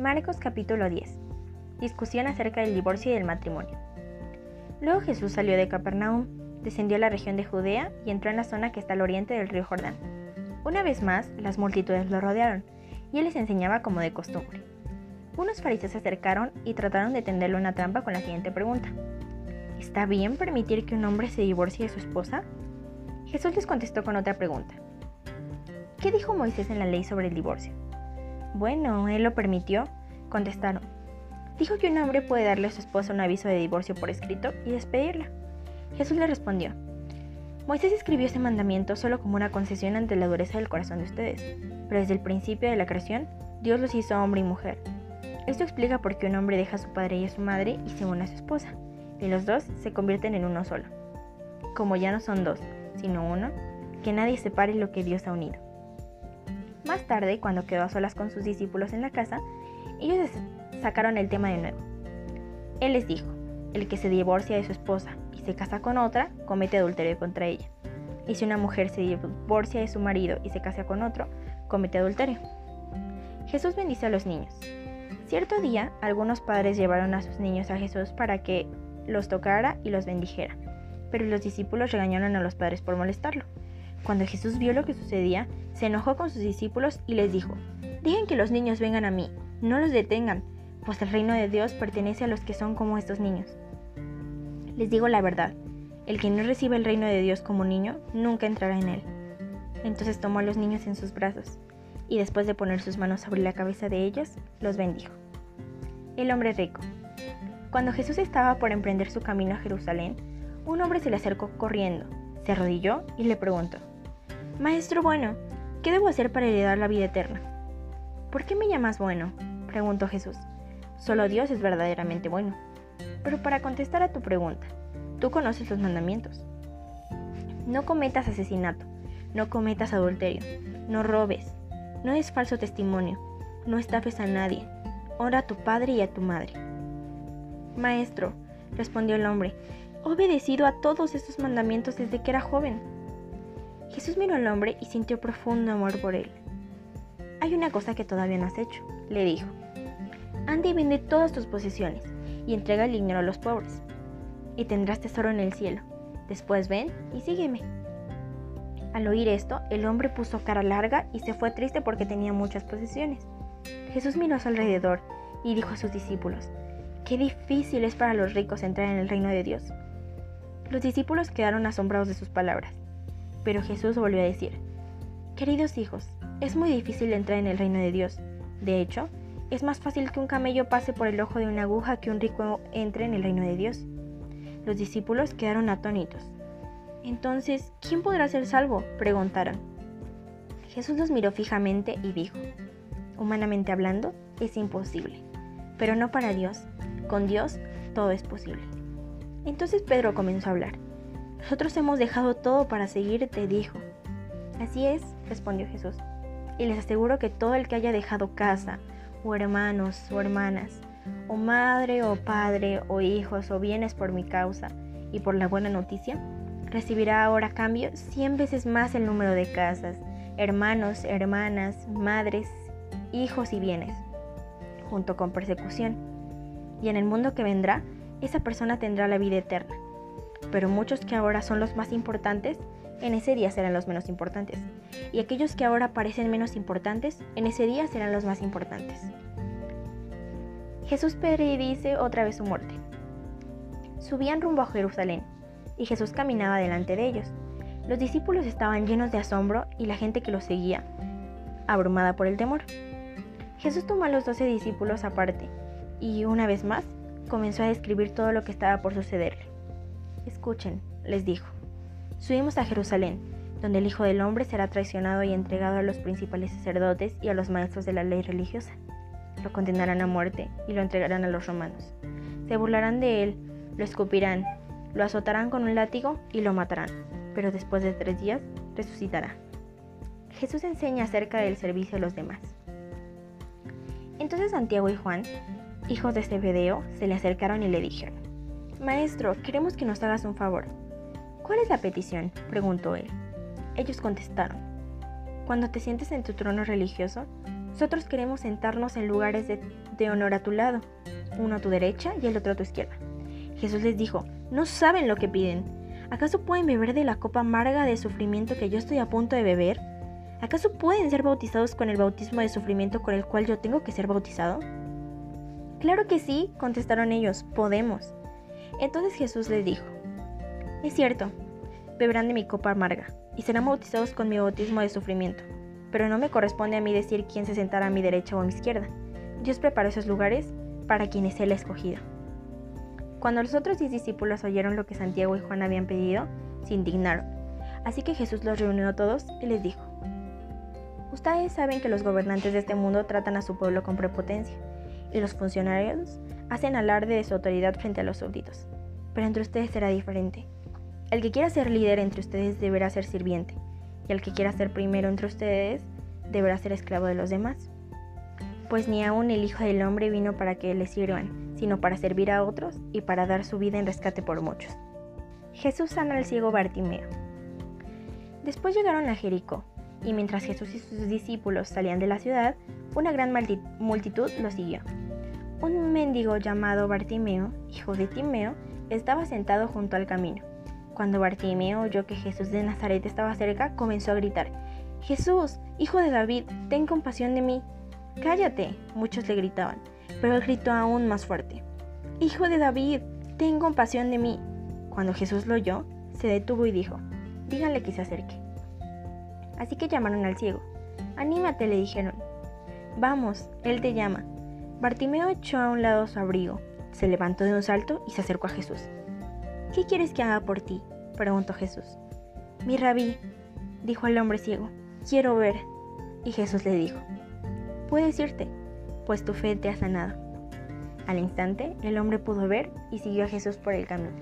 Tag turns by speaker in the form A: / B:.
A: Marcos capítulo 10. Discusión acerca del divorcio y del matrimonio. Luego Jesús salió de Capernaum, descendió a la región de Judea y entró en la zona que está al oriente del río Jordán. Una vez más, las multitudes lo rodearon, y él les enseñaba como de costumbre. Unos fariseos se acercaron y trataron de tenderle una trampa con la siguiente pregunta. ¿Está bien permitir que un hombre se divorcie de su esposa? Jesús les contestó con otra pregunta. ¿Qué dijo Moisés en la ley sobre el divorcio? Bueno, él lo permitió, contestaron. Dijo que un hombre puede darle a su esposa un aviso de divorcio por escrito y despedirla. Jesús le respondió, Moisés escribió ese mandamiento solo como una concesión ante la dureza del corazón de ustedes, pero desde el principio de la creación, Dios los hizo hombre y mujer. Esto explica por qué un hombre deja a su padre y a su madre y se une a su esposa, y los dos se convierten en uno solo. Como ya no son dos, sino uno, que nadie separe lo que Dios ha unido. Más tarde, cuando quedó a solas con sus discípulos en la casa, ellos sacaron el tema de nuevo. Él les dijo, el que se divorcia de su esposa y se casa con otra, comete adulterio contra ella. Y si una mujer se divorcia de su marido y se casa con otro, comete adulterio. Jesús bendice a los niños. Cierto día, algunos padres llevaron a sus niños a Jesús para que los tocara y los bendijera, pero los discípulos regañaron a los padres por molestarlo. Cuando Jesús vio lo que sucedía, se enojó con sus discípulos y les dijo, Digan que los niños vengan a mí, no los detengan, pues el reino de Dios pertenece a los que son como estos niños. Les digo la verdad, el que no recibe el reino de Dios como niño, nunca entrará en él. Entonces tomó a los niños en sus brazos, y después de poner sus manos sobre la cabeza de ellos, los bendijo. El hombre rico. Cuando Jesús estaba por emprender su camino a Jerusalén, un hombre se le acercó corriendo, se arrodilló y le preguntó, Maestro bueno, ¿qué debo hacer para heredar la vida eterna? ¿Por qué me llamas bueno? preguntó Jesús. Solo Dios es verdaderamente bueno. Pero para contestar a tu pregunta, tú conoces los mandamientos. No cometas asesinato, no cometas adulterio, no robes, no des falso testimonio, no estafes a nadie, ora a tu padre y a tu madre. Maestro, respondió el hombre, he obedecido a todos estos mandamientos desde que era joven. Jesús miró al hombre y sintió profundo amor por él. Hay una cosa que todavía no has hecho, le dijo. Anda y vende todas tus posesiones y entrega el dinero a los pobres, y tendrás tesoro en el cielo. Después ven y sígueme. Al oír esto, el hombre puso cara larga y se fue triste porque tenía muchas posesiones. Jesús miró a su alrededor y dijo a sus discípulos, Qué difícil es para los ricos entrar en el reino de Dios. Los discípulos quedaron asombrados de sus palabras, pero Jesús volvió a decir, Queridos hijos, es muy difícil entrar en el reino de Dios. De hecho, es más fácil que un camello pase por el ojo de una aguja que un rico entre en el reino de Dios. Los discípulos quedaron atónitos. Entonces, ¿quién podrá ser salvo? preguntaron. Jesús los miró fijamente y dijo, humanamente hablando, es imposible, pero no para Dios. Con Dios todo es posible. Entonces Pedro comenzó a hablar. Nosotros hemos dejado todo para seguirte, dijo. Así es, respondió Jesús. Y les aseguro que todo el que haya dejado casa, o hermanos o hermanas, o madre o padre o hijos o bienes por mi causa y por la buena noticia, recibirá ahora a cambio cien veces más el número de casas, hermanos, hermanas, madres, hijos y bienes, junto con persecución. Y en el mundo que vendrá, esa persona tendrá la vida eterna. Pero muchos que ahora son los más importantes, en ese día serán los menos importantes. Y aquellos que ahora parecen menos importantes, en ese día serán los más importantes. Jesús predice otra vez su muerte. Subían rumbo a Jerusalén, y Jesús caminaba delante de ellos. Los discípulos estaban llenos de asombro y la gente que los seguía, abrumada por el temor. Jesús tomó a los doce discípulos aparte y, una vez más, comenzó a describir todo lo que estaba por sucederle. Escuchen, les dijo. Subimos a Jerusalén, donde el Hijo del Hombre será traicionado y entregado a los principales sacerdotes y a los maestros de la ley religiosa. Lo condenarán a muerte y lo entregarán a los romanos. Se burlarán de él, lo escupirán, lo azotarán con un látigo y lo matarán, pero después de tres días resucitará. Jesús enseña acerca del servicio a los demás. Entonces Santiago y Juan, hijos de Zebedeo, se le acercaron y le dijeron, Maestro, queremos que nos hagas un favor. ¿Cuál es la petición? preguntó él. Ellos contestaron, Cuando te sientes en tu trono religioso, Nosotros queremos sentarnos en lugares de, de honor a tu lado, uno a tu derecha y el otro a tu izquierda. Jesús les dijo, no saben lo que piden. ¿Acaso pueden beber de la copa amarga de sufrimiento que yo estoy a punto de beber? ¿Acaso pueden ser bautizados con el bautismo de sufrimiento con el cual yo tengo que ser bautizado? Claro que sí, contestaron ellos, podemos. Entonces Jesús les dijo, es cierto, beberán de mi copa amarga y serán bautizados con mi bautismo de sufrimiento, pero no me corresponde a mí decir quién se sentará a mi derecha o a mi izquierda. Dios preparó esos lugares para quienes Él ha escogido. Cuando los otros diez discípulos oyeron lo que Santiago y Juan habían pedido, se indignaron. Así que Jesús los reunió a todos y les dijo, Ustedes saben que los gobernantes de este mundo tratan a su pueblo con prepotencia, y los funcionarios hacen alarde de su autoridad frente a los súbditos. Pero entre ustedes será diferente. El que quiera ser líder entre ustedes deberá ser sirviente, y el que quiera ser primero entre ustedes deberá ser esclavo de los demás. Pues ni aun el Hijo del Hombre vino para que le sirvan, sino para servir a otros y para dar su vida en rescate por muchos. Jesús sana al ciego Bartimeo. Después llegaron a Jericó, y mientras Jesús y sus discípulos salían de la ciudad, una gran multitud los siguió. Un mendigo llamado Bartimeo, hijo de Timeo, estaba sentado junto al camino. Cuando Bartimeo oyó que Jesús de Nazaret estaba cerca, comenzó a gritar, Jesús, hijo de David, ten compasión de mí. Cállate, muchos le gritaban, pero él gritó aún más fuerte, Hijo de David, ten compasión de mí. Cuando Jesús lo oyó, se detuvo y dijo, díganle que se acerque. Así que llamaron al ciego. Anímate, le dijeron. Vamos, él te llama. Bartimeo echó a un lado su abrigo, se levantó de un salto y se acercó a Jesús. ¿Qué quieres que haga por ti? preguntó Jesús. Mi rabí, dijo el hombre ciego, quiero ver. Y Jesús le dijo, puedes irte, pues tu fe te ha sanado. Al instante, el hombre pudo ver y siguió a Jesús por el camino.